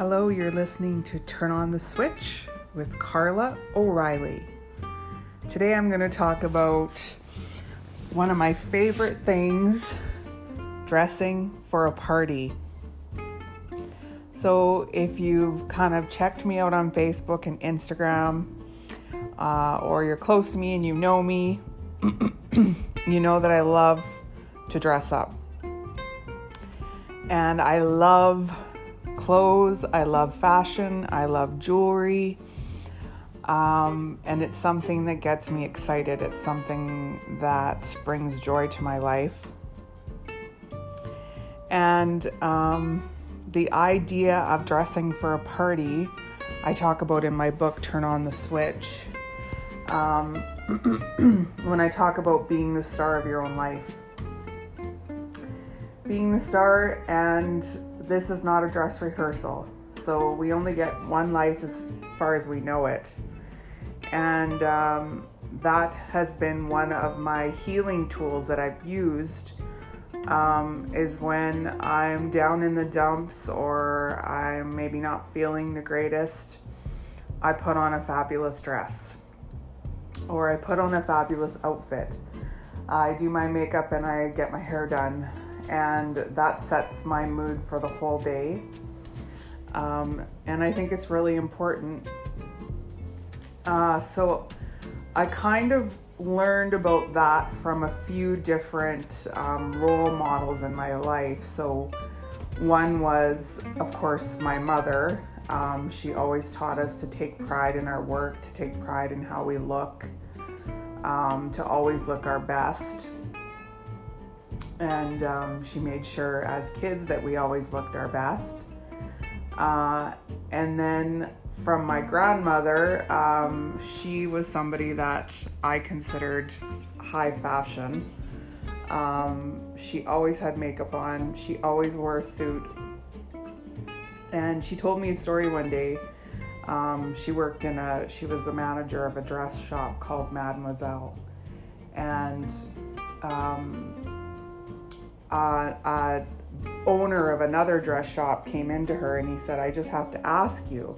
Hello, you're listening to Turn on the Switch with Carla O'Reilly. Today I'm going to talk about one of my favorite things dressing for a party. So, if you've kind of checked me out on Facebook and Instagram, uh, or you're close to me and you know me, you know that I love to dress up. And I love clothes, I love fashion, I love jewelry. Um, and it's something that gets me excited. It's something that brings joy to my life. And um, the idea of dressing for a party, I talk about in my book, Turn on the Switch. Um, when I talk about being the star of your own life, being the star, and this is not a dress rehearsal. So we only get one life as far as we know it. And um, that has been one of my healing tools that I've used um, is when I'm down in the dumps or I'm maybe not feeling the greatest, I put on a fabulous dress or I put on a fabulous outfit. I do my makeup and I get my hair done, and that sets my mood for the whole day. Um, and I think it's really important. Uh, so I kind of learned about that from a few different um, role models in my life. So, one was, of course, my mother. Um, she always taught us to take pride in our work, to take pride in how we look, um, to always look our best. And um, she made sure as kids that we always looked our best. Uh, and then from my grandmother. Um, she was somebody that I considered high fashion. Um, she always had makeup on, she always wore a suit. And she told me a story one day. Um, she worked in a, she was the manager of a dress shop called Mademoiselle. And a, a owner of another dress shop came into her and he said, I just have to ask you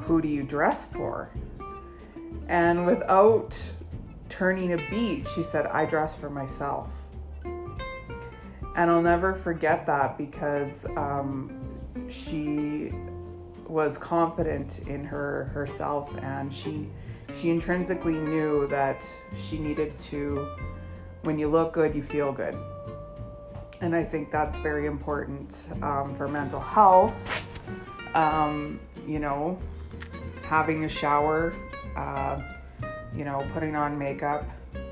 who do you dress for? And without turning a beat, she said, I dress for myself. And I'll never forget that because um, she was confident in her herself and she she intrinsically knew that she needed to when you look good you feel good and i think that's very important um, for mental health um, you know having a shower, uh, you know, putting on makeup,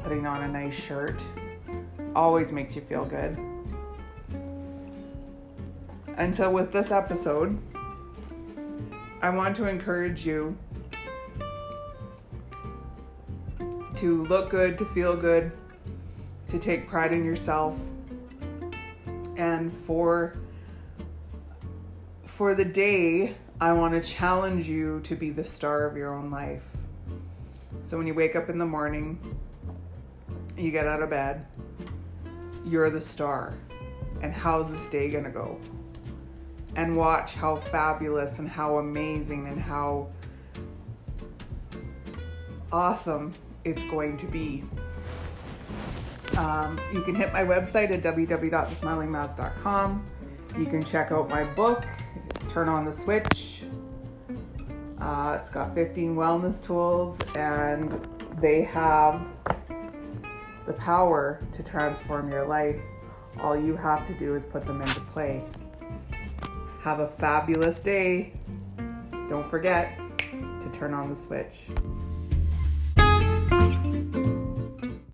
putting on a nice shirt always makes you feel good. And so, with this episode, I want to encourage you to look good, to feel good, to take pride in yourself, and for for the day I want to challenge you to be the star of your own life. So when you wake up in the morning, you get out of bed, you're the star. And how's this day going to go? And watch how fabulous and how amazing and how awesome it's going to be. Um, you can hit my website at www.thesmilingmouse.com. You can check out my book. It's Turn on the Switch uh, it's got 15 wellness tools, and they have the power to transform your life. All you have to do is put them into play. Have a fabulous day. Don't forget to turn on the switch.